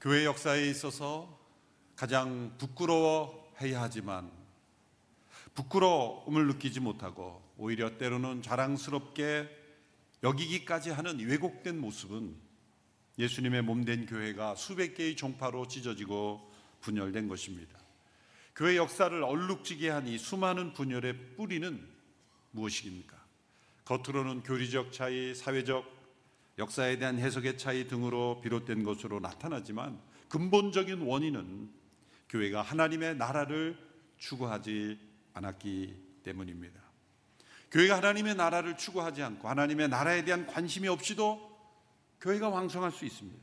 교회 역사에 있어서 가장 부끄러워해야 하지만 부끄러움을 느끼지 못하고 오히려 때로는 자랑스럽게 여기기까지 하는 왜곡된 모습은 예수님의 몸된 교회가 수백 개의 종파로 찢어지고 분열된 것입니다. 교회 역사를 얼룩지게 한 이 수많은 분열의 뿌리는 무엇입니까? 겉으로는 교리적 차이, 사회적 역사에 대한 해석의 차이 등으로 비롯된 것으로 나타나지만 근본적인 원인은 교회가 하나님의 나라를 추구하지 않았기 때문입니다. 교회가 하나님의 나라를 추구하지 않고 하나님의 나라에 대한 관심이 없이도 교회가 왕성할 수 있습니다.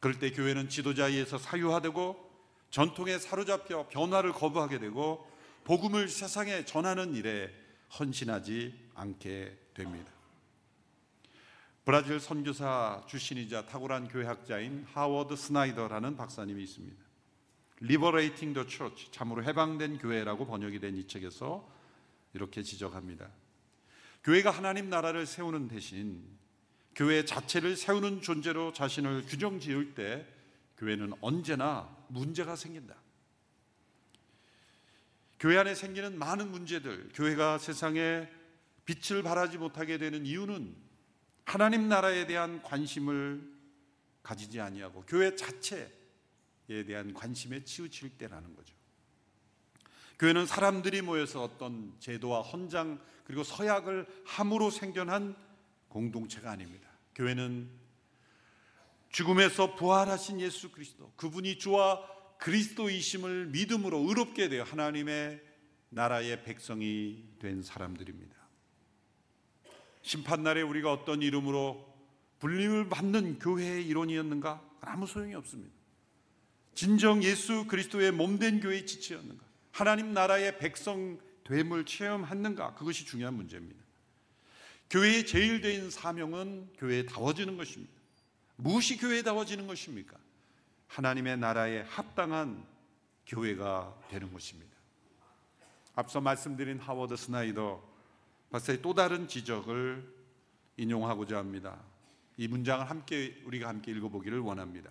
그럴 때 교회는 지도자에 의해서 사유화되고 전통에 사로잡혀 변화를 거부하게 되고 복음을 세상에 전하는 일에 헌신하지 않게 됩니다. 브라질 선교사 출신이자 탁월한 교회학자인 하워드 스나이더라는 박사님이 있습니다. Liberating the Church, 참으로 해방된 교회라고 번역이 된 이 책에서 이렇게 지적합니다. 교회가 하나님 나라를 세우는 대신 교회 자체를 세우는 존재로 자신을 규정 지을 때 교회는 언제나 문제가 생긴다. 교회 안에 생기는 많은 문제들, 교회가 세상에 빛을 발하지 못하게 되는 이유는 하나님 나라에 대한 관심을 가지지 아니하고 교회 자체에 대한 관심에 치우칠 때라는 거죠. 교회는 사람들이 모여서 어떤 제도와 헌장 그리고 서약을 함으로 생겨난 공동체가 아닙니다. 교회는 죽음에서 부활하신 예수 그리스도 그분이 주와 그리스도이심을 믿음으로 의롭게 되어 하나님의 나라의 백성이 된 사람들입니다. 심판날에 우리가 어떤 이름으로 불림을 받는 교회의 이론이었는가? 아무 소용이 없습니다. 진정 예수 그리스도의 몸된 교회의 지체였는가? 하나님 나라의 백성 됨을 체험했는가? 그것이 중요한 문제입니다. 교회의 제일 대인 사명은 교회에 다워지는 것입니다. 무엇이 교회에 다워지는 것입니까? 하나님의 나라에 합당한 교회가 되는 것입니다. 앞서 말씀드린 하워드 스나이더 박사의 또 다른 지적을 인용하고자 합니다. 이 문장을 함께 우리가 함께 읽어보기를 원합니다.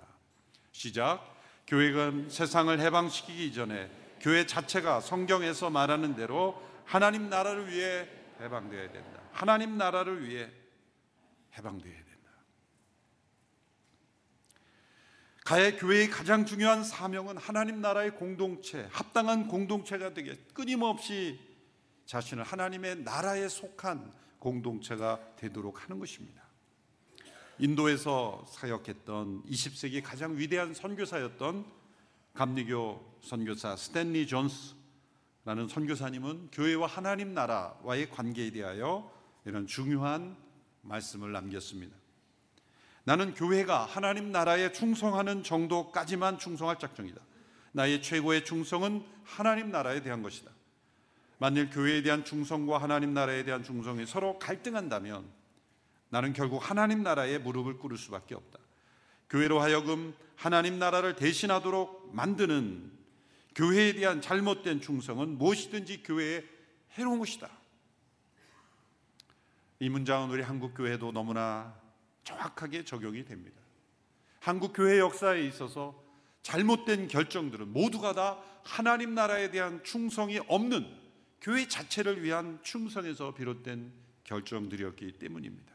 시작. 교회가 세상을 해방시키기 전에 교회 자체가 성경에서 말하는 대로 하나님 나라를 위해 해방되어야 된다. 하나님 나라를 위해 해방되어야 된다. 가해 교회의 가장 중요한 사명은 하나님 나라의 공동체, 합당한 공동체가 되게 끊임없이 자신을 하나님의 나라에 속한 공동체가 되도록 하는 것입니다. 인도에서 사역했던 20세기 가장 위대한 선교사였던 감리교 선교사 스탠리 존스라는 선교사님은 교회와 하나님 나라와의 관계에 대하여 이런 중요한 말씀을 남겼습니다. 나는 교회가 하나님 나라에 충성하는 정도까지만 충성할 작정이다. 나의 최고의 충성은 하나님 나라에 대한 것이다. 만일 교회에 대한 충성과 하나님 나라에 대한 충성이 서로 갈등한다면 나는 결국 하나님 나라에 무릎을 꿇을 수밖에 없다. 교회로 하여금 하나님 나라를 대신하도록 만드는 교회에 대한 잘못된 충성은 무엇이든지 교회에 해로운 것이다. 이 문장은 우리 한국 교회도 너무나 정확하게 적용이 됩니다. 한국 교회 역사에 있어서 잘못된 결정들은 모두가 다 하나님 나라에 대한 충성이 없는 교회 자체를 위한 충성에서 비롯된 결정들이었기 때문입니다.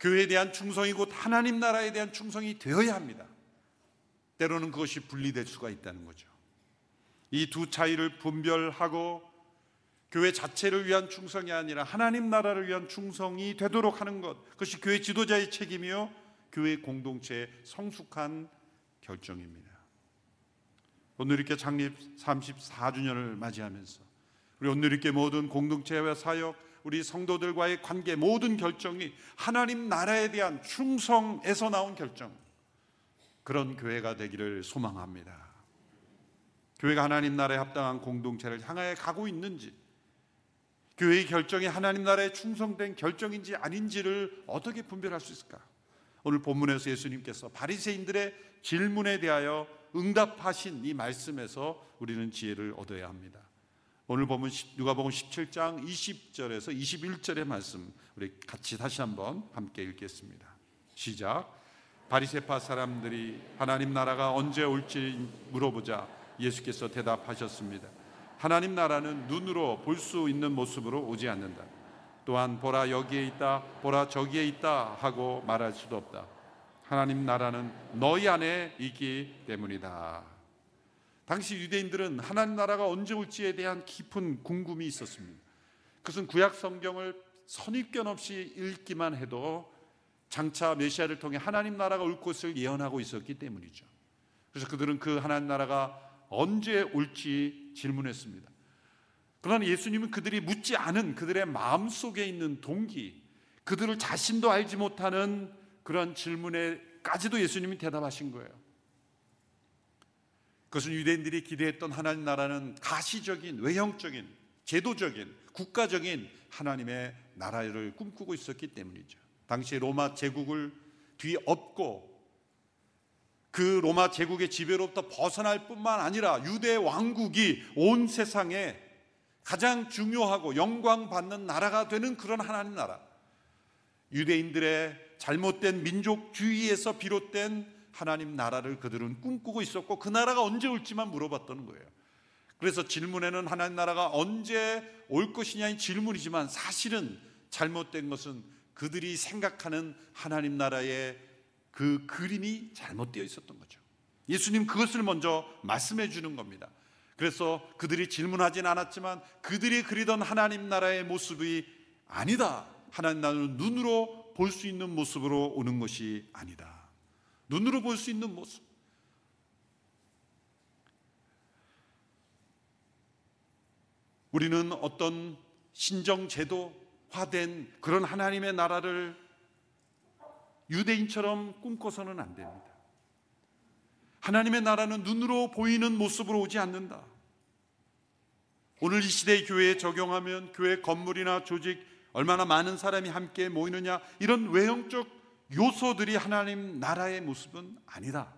교회에 대한 충성이 곧 하나님 나라에 대한 충성이 되어야 합니다. 때로는 그것이 분리될 수가 있다는 거죠. 이 두 차이를 분별하고 교회 자체를 위한 충성이 아니라 하나님 나라를 위한 충성이 되도록 하는 것, 그것이 교회 지도자의 책임이요, 교회 공동체의 성숙한 결정입니다. 이렇게 창립 34주년을 맞이하면서 우리 이렇게 모든 공동체와 사역, 우리 성도들과의 관계 모든 결정이 하나님 나라에 대한 충성에서 나온 결정. 그런 교회가 되기를 소망합니다. 교회가 하나님 나라에 합당한 공동체를 향하여 가고 있는지, 교회의 결정이 하나님 나라에 충성된 결정인지 아닌지를 어떻게 분별할 수 있을까? 오늘 본문에서 예수님께서 바리새인들의 질문에 대하여 응답하신 이 말씀에서 우리는 지혜를 얻어야 합니다. 오늘 보면 누가복음 17장 20절에서 21절의 말씀 우리 같이 다시 한번 함께 읽겠습니다. 시작. 바리세파 사람들이 하나님 나라가 언제 올지 물어보자 예수께서 대답하셨습니다. 하나님 나라는 눈으로 볼 수 있는 모습으로 오지 않는다. 또한 보라 여기에 있다, 보라 저기에 있다 하고 말할 수도 없다. 하나님 나라는 너희 안에 있기 때문이다. 당시 유대인들은 하나님 나라가 언제 올지에 대한 깊은 궁금이 있었습니다. 그것은 구약 성경을 선입견 없이 읽기만 해도 장차 메시아를 통해 하나님 나라가 올 것을 예언하고 있었기 때문이죠. 그래서 그들은 그 하나님 나라가 언제 올지 질문했습니다. 그러나 예수님은 그들이 묻지 않은 그들의 마음 속에 있는 동기, 그들을 자신도 알지 못하는 그런 질문에까지도 예수님이 대답하신 거예요. 그것은 유대인들이 기대했던 하나님 나라는 가시적인, 외형적인, 제도적인, 국가적인 하나님의 나라를 꿈꾸고 있었기 때문이죠. 당시 로마 제국을 뒤엎고 그 로마 제국의 지배로부터 벗어날 뿐만 아니라 유대 왕국이 온 세상에 가장 중요하고 영광 받는 나라가 되는 그런 하나님 나라. 유대인들의 잘못된 민족주의에서 비롯된 하나님 나라를 그들은 꿈꾸고 있었고 그 나라가 언제 올지만 물어봤던 거예요. 그래서 질문에는 하나님 나라가 언제 올 것이냐의 질문이지만 사실은 잘못된 것은 그들이 생각하는 하나님 나라의 그 그림이 잘못되어 있었던 거죠. 예수님 그것을 먼저 말씀해 주는 겁니다. 그래서 그들이 질문하진 않았지만 그들이 그리던 하나님 나라의 모습이 아니다. 하나님 나라는 눈으로 볼 수 있는 모습으로 오는 것이 아니다. 눈으로 볼 수 있는 모습. 우리는 어떤 신정제도 화된 그런 하나님의 나라를 유대인처럼 꿈꿔서는 안 됩니다. 하나님의 나라는 눈으로 보이는 모습으로 오지 않는다. 오늘 이 시대의 교회에 적용하면 교회 건물이나 조직 얼마나 많은 사람이 함께 모이느냐 이런 외형적 요소들이 하나님 나라의 모습은 아니다.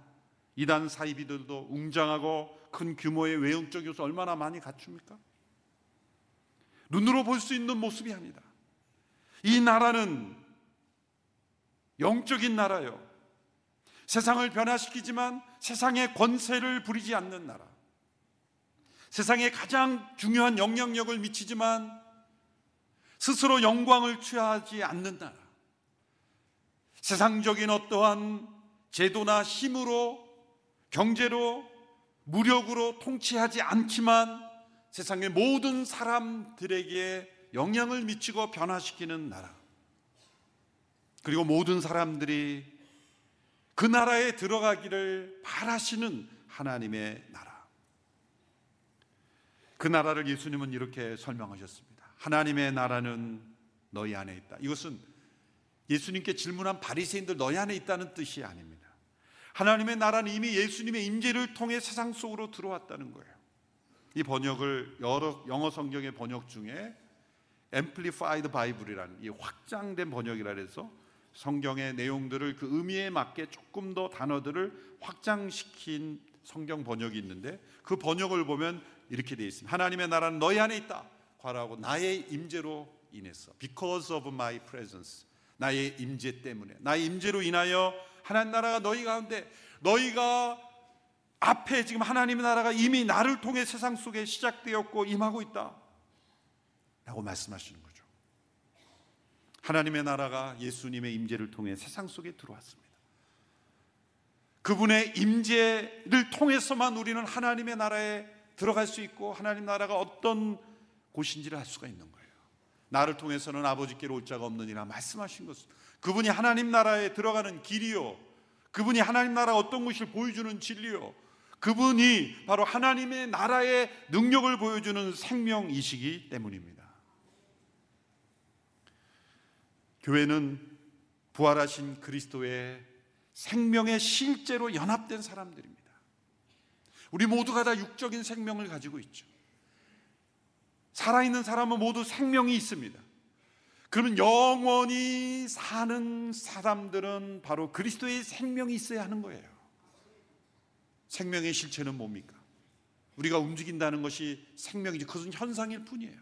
이단 사이비들도 웅장하고 큰 규모의 외형적 요소 얼마나 많이 갖춥니까? 눈으로 볼 수 있는 모습이 아니다. 이 나라는 영적인 나라요. 세상을 변화시키지만 세상의 권세를 부리지 않는 나라. 세상에 가장 중요한 영향력을 미치지만 스스로 영광을 취하지 않는 나라. 세상적인 어떠한 제도나 힘으로 경제로 무력으로 통치하지 않지만 세상의 모든 사람들에게 영향을 미치고 변화시키는 나라. 그리고 모든 사람들이 그 나라에 들어가기를 바라시는 하나님의 나라. 그 나라를 예수님은 이렇게 설명하셨습니다. 하나님의 나라는 너희 안에 있다. 이것은 예수님께 질문한 바리새인들 너희 안에 있다는 뜻이 아닙니다. 하나님의 나라는 이미 예수님의 임재를 통해 세상 속으로 들어왔다는 거예요. 이 번역을 여러 영어 성경의 번역 중에 Amplified Bible이라는 이 확장된 번역이라 해서 성경의 내용들을 그 의미에 맞게 조금 더 단어들을 확장시킨 성경 번역이 있는데 그 번역을 보면 이렇게 되어 있습니다. 하나님의 나라는 너희 안에 있다. 과라고 나의 임재로 인해서 because of my presence 나의 임재 때문에 나의 임재로 인하여 하나님 나라가 너희 가운데 너희가 앞에 지금 하나님의 나라가 이미 나를 통해 세상 속에 시작되었고 임하고 있다. 라고 말씀하시는 거죠. 하나님의 나라가 예수님의 임재를 통해 세상 속에 들어왔습니다. 그분의 임재를 통해서만 우리는 하나님의 나라에 들어갈 수 있고 하나님 나라가 어떤 곳인지를 알 수가 있는 거예요. 나를 통해서는 아버지께로 올 자가 없느니라 말씀하신 것은 그분이 하나님 나라에 들어가는 길이요. 그분이 하나님 나라 어떤 것을 보여주는 진리요. 그분이 바로 하나님의 나라의 능력을 보여주는 생명이시기 때문입니다. 교회는 부활하신 그리스도의 생명의 실제로 연합된 사람들입니다. 우리 모두가 다 육적인 생명을 가지고 있죠. 살아있는 사람은 모두 생명이 있습니다. 그러면 영원히 사는 사람들은 바로 그리스도의 생명이 있어야 하는 거예요. 생명의 실체는 뭡니까? 우리가 움직인다는 것이 생명이지 그것은 현상일 뿐이에요.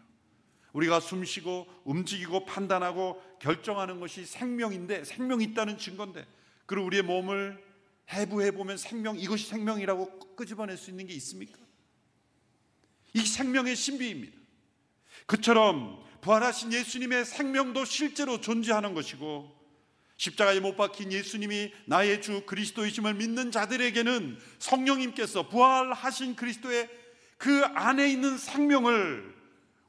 우리가 숨 쉬고 움직이고 판단하고 결정하는 것이 생명인데 생명이 있다는 증거인데 그리고 우리의 몸을 해부해 보면 생명 이것이 생명이라고 끄집어낼 수 있는 게 있습니까? 이 생명의 신비입니다. 그처럼 부활하신 예수님의 생명도 실제로 존재하는 것이고 십자가에 못 박힌 예수님이 나의 주 그리스도이심을 믿는 자들에게는 성령님께서 부활하신 그리스도의 그 안에 있는 생명을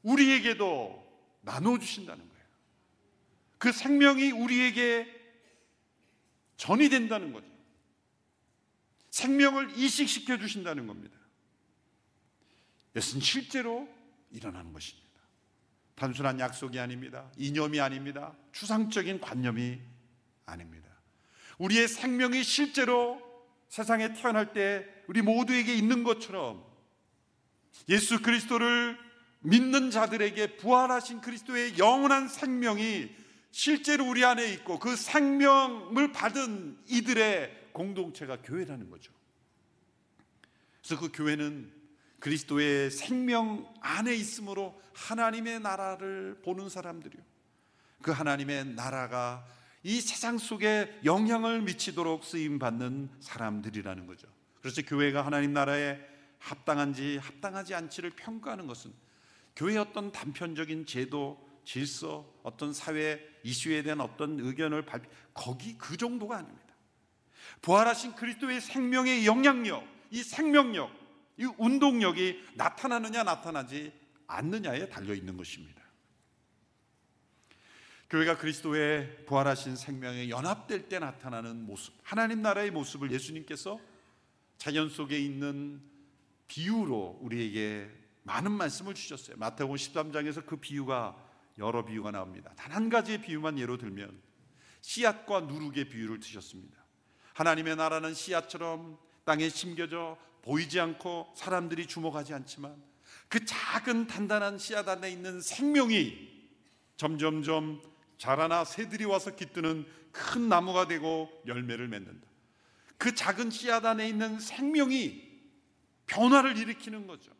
우리에게도 나눠 주신다는 거예요. 그 생명이 우리에게 전이 된다는 거죠. 생명을 이식시켜 주신다는 겁니다. 이것은 실제로 일어나는 것입니다. 단순한 약속이 아닙니다. 이념이 아닙니다. 추상적인 관념이 아닙니다. 우리의 생명이 실제로 세상에 태어날 때 우리 모두에게 있는 것처럼 예수 그리스도를 믿는 자들에게 부활하신 그리스도의 영원한 생명이 실제로 우리 안에 있고 그 생명을 받은 이들의 공동체가 교회라는 거죠. 그래서 그 교회는 그리스도의 생명 안에 있으므로 하나님의 나라를 보는 사람들이요. 그 하나님의 나라가 이 세상 속에 영향을 미치도록 쓰임 받는 사람들이라는 거죠. 그래서 교회가 하나님 나라에 합당한지 합당하지 않지를 평가하는 것은 교회의 어떤 단편적인 제도, 질서, 어떤 사회 이슈에 대한 어떤 의견을 발표 거기 그 정도가 아닙니다. 부활하신 그리스도의 생명의 영향력, 이 생명력, 이 운동력이 나타나느냐 나타나지 않느냐에 달려 있는 것입니다. 교회가 그리스도의 부활하신 생명에 연합될 때 나타나는 모습, 하나님 나라의 모습을 예수님께서 자연 속에 있는 비유로 우리에게 많은 말씀을 주셨어요. 마태복음 13장에서 그 비유가 여러 비유가 나옵니다. 단 한 가지의 비유만 예로 들면 씨앗과 누룩의 비유를 드셨습니다. 하나님의 나라는 씨앗처럼 땅에 심겨져 보이지 않고 사람들이 주목하지 않지만 그 작은 단단한 씨앗 안에 있는 생명이 점점점 자라나 새들이 와서 깃드는 큰 나무가 되고 열매를 맺는다. 그 작은 씨앗 안에 있는 생명이 변화를 일으키는 거죠.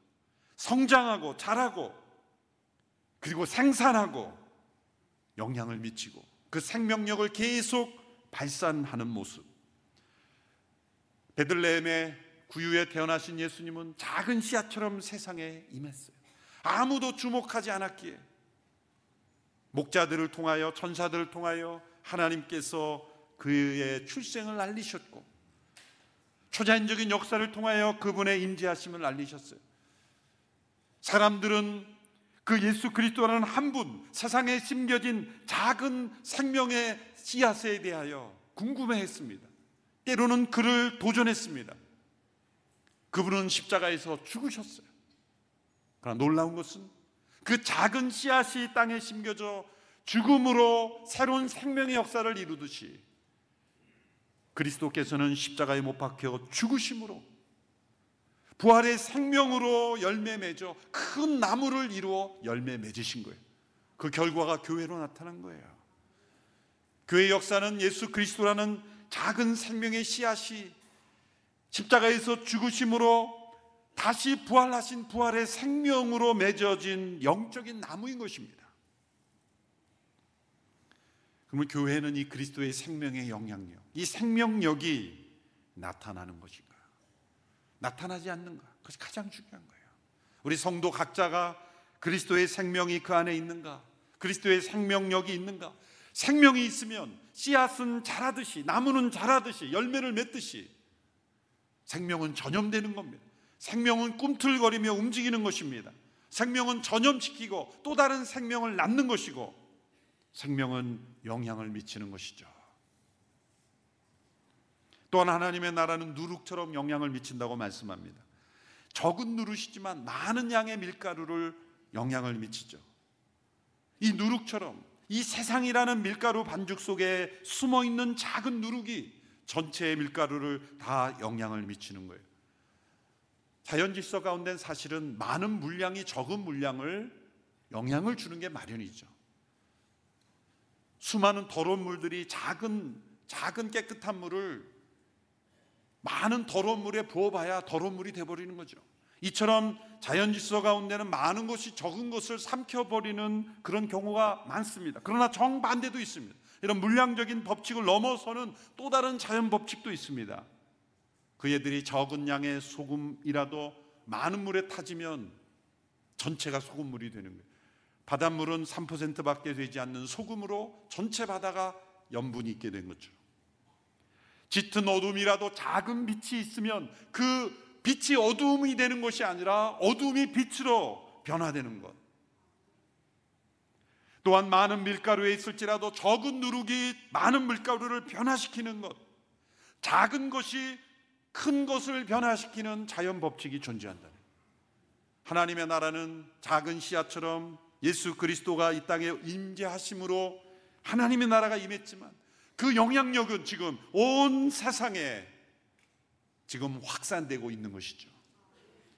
성장하고 자라고 그리고 생산하고 영향을 미치고 그 생명력을 계속 발산하는 모습. 베들레헴의 구유에 태어나신 예수님은 작은 씨앗처럼 세상에 임했어요. 아무도 주목하지 않았기에 목자들을 통하여 천사들을 통하여 하나님께서 그의 출생을 알리셨고 초자연적인 역사를 통하여 그분의 임재하심을 알리셨어요. 사람들은 그 예수 그리스도라는 한 분, 세상에 심겨진 작은 생명의 씨앗에 대하여 궁금해했습니다. 때로는 그를 도전했습니다. 그분은 십자가에서 죽으셨어요. 그러나 놀라운 것은 그 작은 씨앗이 땅에 심겨져 죽음으로 새로운 생명의 역사를 이루듯이 그리스도께서는 십자가에 못 박혀 죽으심으로 부활의 생명으로 열매 맺어 큰 나무를 이루어 열매 맺으신 거예요. 그 결과가 교회로 나타난 거예요. 교회 역사는 예수 그리스도라는 작은 생명의 씨앗이 십자가에서 죽으심으로 다시 부활하신 부활의 생명으로 맺어진 영적인 나무인 것입니다. 그러면 교회는 이 그리스도의 생명의 영향력, 이 생명력이 나타나는 것인가? 나타나지 않는가? 그것이 가장 중요한 거예요. 우리 성도 각자가 그리스도의 생명이 그 안에 있는가? 그리스도의 생명력이 있는가? 생명이 있으면 씨앗은 자라듯이 나무는 자라듯이 열매를 맺듯이 생명은 전염되는 겁니다. 생명은 꿈틀거리며 움직이는 것입니다. 생명은 전염시키고 또 다른 생명을 낳는 것이고 생명은 영향을 미치는 것이죠. 또한 하나님의 나라는 누룩처럼 영향을 미친다고 말씀합니다. 적은 누룩이지만 많은 양의 밀가루를 영향을 미치죠. 이 누룩처럼 이 세상이라는 밀가루 반죽 속에 숨어 있는 작은 누룩이 전체의 밀가루를 다 영향을 미치는 거예요. 자연 질서 가운데 사실은 많은 물량이 적은 물량을 영향을 주는 게 마련이죠. 수많은 더러운 물들이 작은 작은 깨끗한 물을 많은 더러운 물에 부어봐야 더러운 물이 돼버리는 거죠. 이처럼 자연 질서 가운데는 많은 것이 적은 것을 삼켜버리는 그런 경우가 많습니다. 그러나 정반대도 있습니다. 이런 물량적인 법칙을 넘어서는 또 다른 자연 법칙도 있습니다. 그 애들이 적은 양의 소금이라도 많은 물에 타지면 전체가 소금물이 되는 거예요. 바닷물은 3%밖에 되지 않는 소금으로 전체 바다가 염분이 있게 된 거죠. 짙은 어둠이라도 작은 빛이 있으면 그 빛이 어두움이 되는 것이 아니라 어두움이 빛으로 변화되는 것. 또한 많은 밀가루에 있을지라도 적은 누룩이 많은 밀가루를 변화시키는 것. 작은 것이 큰 것을 변화시키는 자연 법칙이 존재한다. 하나님의 나라는 작은 씨앗처럼 예수 그리스도가 이 땅에 임재하심으로 하나님의 나라가 임했지만 그 영향력은 지금 온 세상에 지금 확산되고 있는 것이죠.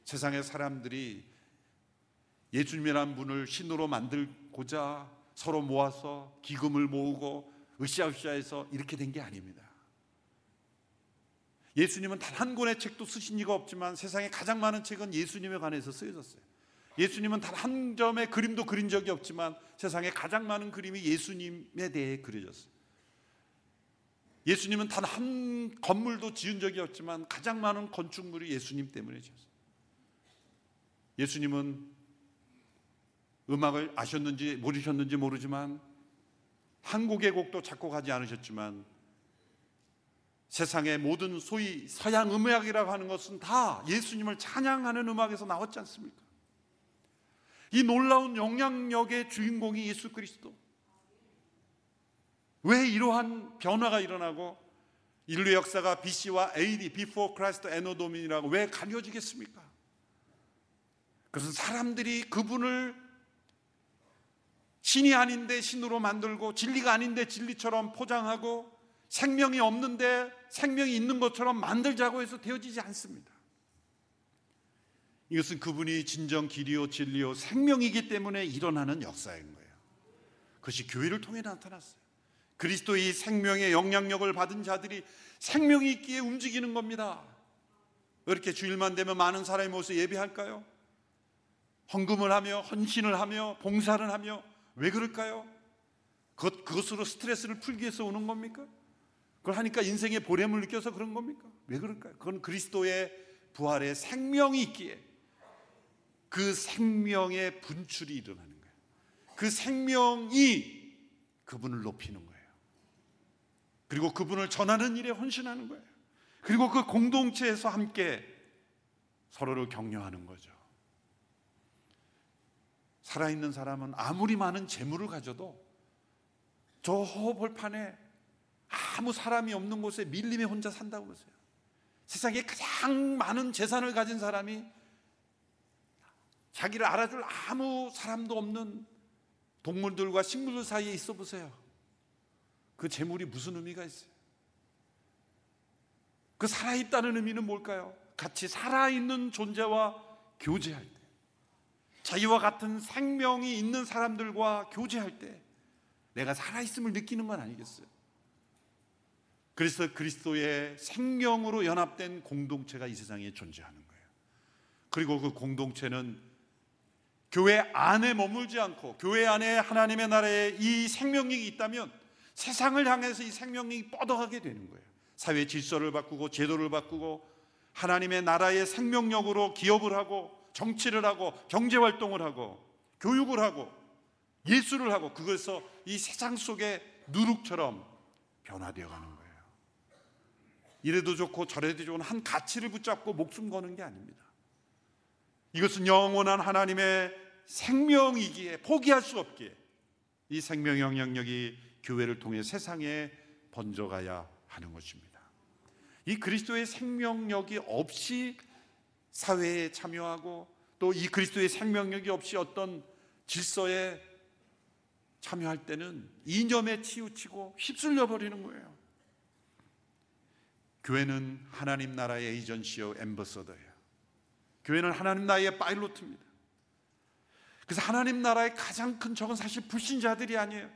세상의 사람들이 예수님이라는 분을 신으로 만들고자 서로 모아서 기금을 모으고 으쌰으쌰해서 이렇게 된 게 아닙니다. 예수님은 단 한 권의 책도 쓰신 이가 없지만 세상에 가장 많은 책은 예수님에 관해서 쓰여졌어요. 예수님은 단 한 점의 그림도 그린 적이 없지만 세상에 가장 많은 그림이 예수님에 대해 그려졌어요. 예수님은 단 한 건물도 지은 적이 없지만 가장 많은 건축물이 예수님 때문에 지었어요. 예수님은 음악을 아셨는지 모르셨는지 모르지만 한국의 곡도 작곡하지 않으셨지만 세상의 모든 소위 서양 음악이라고 하는 것은 다 예수님을 찬양하는 음악에서 나왔지 않습니까? 이 놀라운 영향력의 주인공이 예수 그리스도. 왜 이러한 변화가 일어나고 인류 역사가 BC와 AD, Before Christ and Domin이라고 왜 가려지겠습니까? 그것은 사람들이 그분을 신이 아닌데 신으로 만들고 진리가 아닌데 진리처럼 포장하고 생명이 없는데 생명이 있는 것처럼 만들자고 해서 되어지지 않습니다. 이것은 그분이 진정 길이요 진리요 생명이기 때문에 일어나는 역사인 거예요. 그것이 교회를 통해 나타났어요. 그리스도의 생명의 영향력을 받은 자들이 생명이 있기에 움직이는 겁니다. 왜 이렇게 주일만 되면 많은 사람이 모여서 예배할까요? 헌금을 하며 헌신을 하며 봉사를 하며 왜 그럴까요? 그것, 그것으로 스트레스를 풀기 위해서 오는 겁니까? 그걸 하니까 인생의 보람을 느껴서 그런 겁니까? 왜 그럴까요? 그건 그리스도의 부활의 생명이 있기에 그 생명의 분출이 일어나는 거예요. 그 생명이 그분을 높이는 거예요. 그리고 그분을 전하는 일에 헌신하는 거예요. 그리고 그 공동체에서 함께 서로를 격려하는 거죠. 살아있는 사람은 아무리 많은 재물을 가져도 저 벌판에 아무 사람이 없는 곳에 밀림에 혼자 산다고 보세요. 세상에 가장 많은 재산을 가진 사람이 자기를 알아줄 아무 사람도 없는 동물들과 식물들 사이에 있어 보세요. 그 재물이 무슨 의미가 있어요? 그 살아있다는 의미는 뭘까요? 같이 살아있는 존재와 교제할 때, 자기와 같은 생명이 있는 사람들과 교제할 때, 내가 살아있음을 느끼는 건 아니겠어요? 그래서 그리스도의 생명으로 연합된 공동체가 이 세상에 존재하는 거예요. 그리고 그 공동체는 교회 안에 머물지 않고 교회 안에 하나님의 나라에 이 생명력이 있다면 세상을 향해서 이 생명력이 뻗어가게 되는 거예요. 사회 질서를 바꾸고 제도를 바꾸고 하나님의 나라의 생명력으로 기업을 하고 정치를 하고 경제 활동을 하고 교육을 하고 예술을 하고 그것서 이 세상 속에 누룩처럼 변화되어 가는 거예요. 이래도 좋고 저래도 좋은 한 가치를 붙잡고 목숨 거는 게 아닙니다. 이것은 영원한 하나님의 생명이기에 포기할 수 없기에 이 생명 영향력이 교회를 통해 세상에 번져가야 하는 것입니다. 이 그리스도의 생명력이 없이 사회에 참여하고 또 이 그리스도의 생명력이 없이 어떤 질서에 참여할 때는 이념에 치우치고 휩쓸려 버리는 거예요. 교회는 하나님 나라의 에이전시요 엠버서더예요. 교회는 하나님 나라의 파일로트입니다. 그래서 하나님 나라의 가장 큰 적은 사실 불신자들이 아니에요.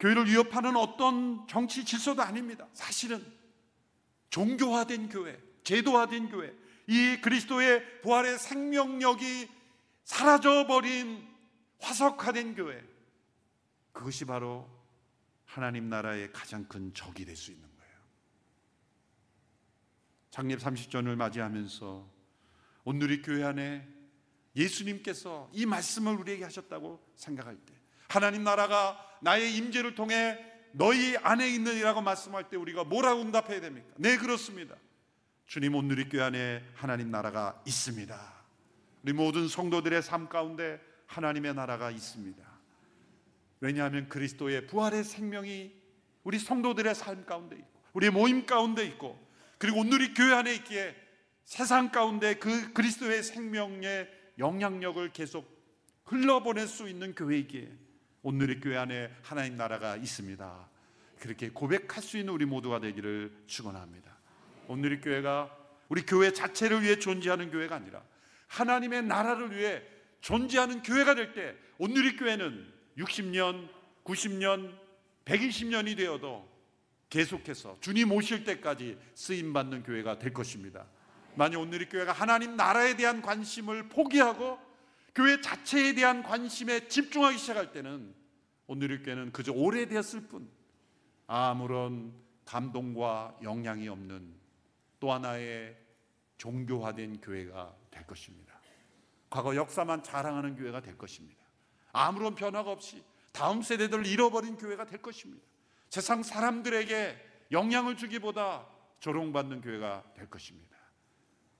교회를 위협하는 어떤 정치 질서도 아닙니다. 사실은 종교화된 교회, 제도화된 교회, 이 그리스도의 부활의 생명력이 사라져버린 화석화된 교회. 그것이 바로 하나님 나라의 가장 큰 적이 될 수 있는 거예요. 창립 30주년을 맞이하면서 오늘의 교회 안에 예수님께서 이 말씀을 우리에게 하셨다고 생각할 때 하나님 나라가 나의 임재를 통해 너희 안에 있느니라고 말씀할 때 우리가 뭐라고 응답해야 됩니까? 네 그렇습니다. 주님 오늘의 교회 안에 하나님 나라가 있습니다. 우리 모든 성도들의 삶 가운데 하나님의 나라가 있습니다. 왜냐하면 그리스도의 부활의 생명이 우리 성도들의 삶 가운데 있고 우리 모임 가운데 있고 그리고 오늘의 교회 안에 있기에 세상 가운데 그 그리스도의 생명의 영향력을 계속 흘러보낼 수 있는 교회이기에 오늘의 교회 안에 하나님 나라가 있습니다. 그렇게 고백할 수 있는 우리 모두가 되기를 축원합니다. 오늘의 교회가 우리 교회 자체를 위해 존재하는 교회가 아니라 하나님의 나라를 위해 존재하는 교회가 될때 오늘의 교회는 60년, 90년, 120년이 되어도 계속해서 주님 오실 때까지 쓰임 받는 교회가 될 것입니다. 만약 오늘의 교회가 하나님 나라에 대한 관심을 포기하고 교회 자체에 대한 관심에 집중하기 시작할 때는 오늘의 교회는 그저 오래되었을 뿐 아무런 감동과 영향이 없는 또 하나의 종교화된 교회가 될 것입니다. 과거 역사만 자랑하는 교회가 될 것입니다. 아무런 변화가 없이 다음 세대들을 잃어버린 교회가 될 것입니다. 세상 사람들에게 영향을 주기보다 조롱받는 교회가 될 것입니다.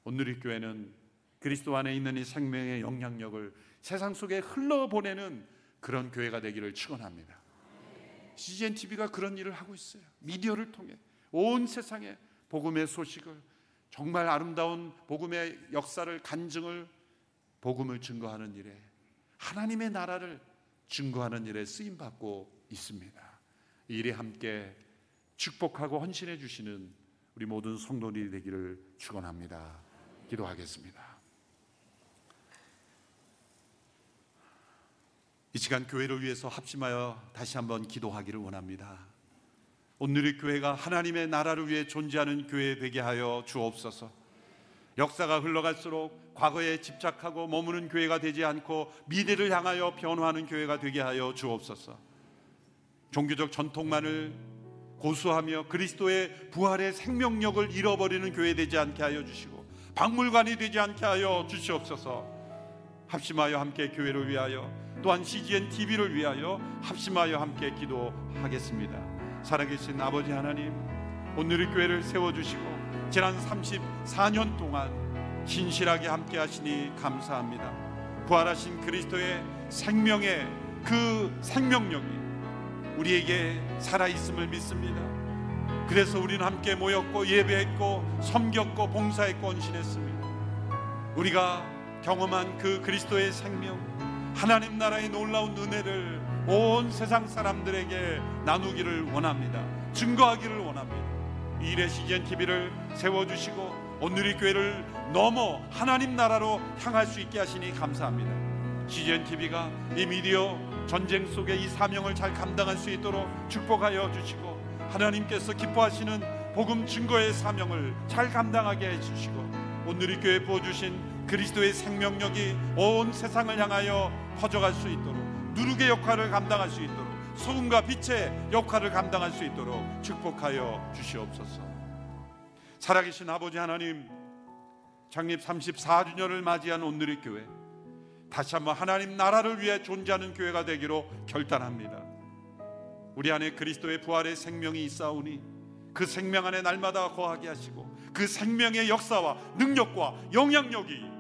오늘의 교회는 그리스도 안에 있는 이 생명의 영향력을 세상 속에 흘러보내는 그런 교회가 되기를 축원합니다. CGN TV가 그런 일을 하고 있어요. 미디어를 통해 온 세상에 복음의 소식을 정말 아름다운 복음의 역사를 간증을 복음을 증거하는 일에 하나님의 나라를 증거하는 일에 쓰임 받고 있습니다. 이 일에 함께 축복하고 헌신해 주시는 우리 모든 성도들이 되기를 축원합니다. 기도하겠습니다. 이 시간 교회를 위해서 합심하여 다시 한번 기도하기를 원합니다. 오늘의 교회가 하나님의 나라를 위해 존재하는 교회 되게 하여 주옵소서. 역사가 흘러갈수록 과거에 집착하고 머무는 교회가 되지 않고 미래를 향하여 변화하는 교회가 되게 하여 주옵소서. 종교적 전통만을 고수하며 그리스도의 부활의 생명력을 잃어버리는 교회 되지 않게 하여 주시고 박물관이 되지 않게 하여 주시옵소서. 합심하여 함께 교회를 위하여 또한 CGN TV를 위하여 합심하여 함께 기도하겠습니다. 살아계신 아버지 하나님, 오늘의 교회를 세워주시고 지난 34년 동안 신실하게 함께 하시니 감사합니다. 부활하신 그리스도의 생명의 그 생명력이 우리에게 살아있음을 믿습니다. 그래서 우리는 함께 모였고 예배했고 섬겼고 봉사했고 헌신했습니다. 우리가 경험한 그 그리스도의 생명 하나님 나라의 놀라운 은혜를 온 세상 사람들에게 나누기를 원합니다. 증거하기를 원합니다. 이래 시즌 TV를 세워주시고 오늘의 교회를 넘어 하나님 나라로 향할 수 있게 하시니 감사합니다. 시즌 TV가 이 미디어 전쟁 속에 이 사명을 잘 감당할 수 있도록 축복하여 주시고 하나님께서 기뻐하시는 복음 증거의 사명을 잘 감당하게 해주시고 오늘의 교회 부어주신 그리스도의 생명력이 온 세상을 향하여 퍼져갈 수 있도록 누룩의 역할을 감당할 수 있도록 소금과 빛의 역할을 감당할 수 있도록 축복하여 주시옵소서. 살아계신 아버지 하나님, 창립 34주년을 맞이한 오늘의 교회, 다시 한번 하나님 나라를 위해 존재하는 교회가 되기로 결단합니다. 우리 안에 그리스도의 부활의 생명이 있사오니 그 생명 안에 날마다 거하게 하시고 그 생명의 역사와 능력과 영향력이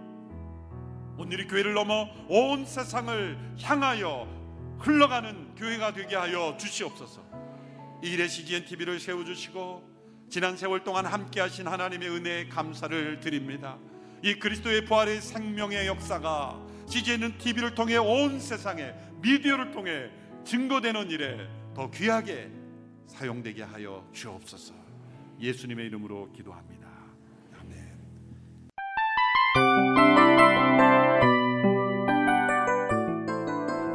오늘의 교회를 넘어 온 세상을 향하여 흘러가는 교회가 되게 하여 주시옵소서. 이 일에 CGN TV를 세워주시고 지난 세월 동안 함께하신 하나님의 은혜에 감사를 드립니다. 이 그리스도의 부활의 생명의 역사가 CGN TV를 통해 온 세상에 미디어를 통해 증거되는 일에 더 귀하게 사용되게 하여 주옵소서. 예수님의 이름으로 기도합니다.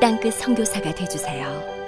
땅끝 선교사가 되주세요.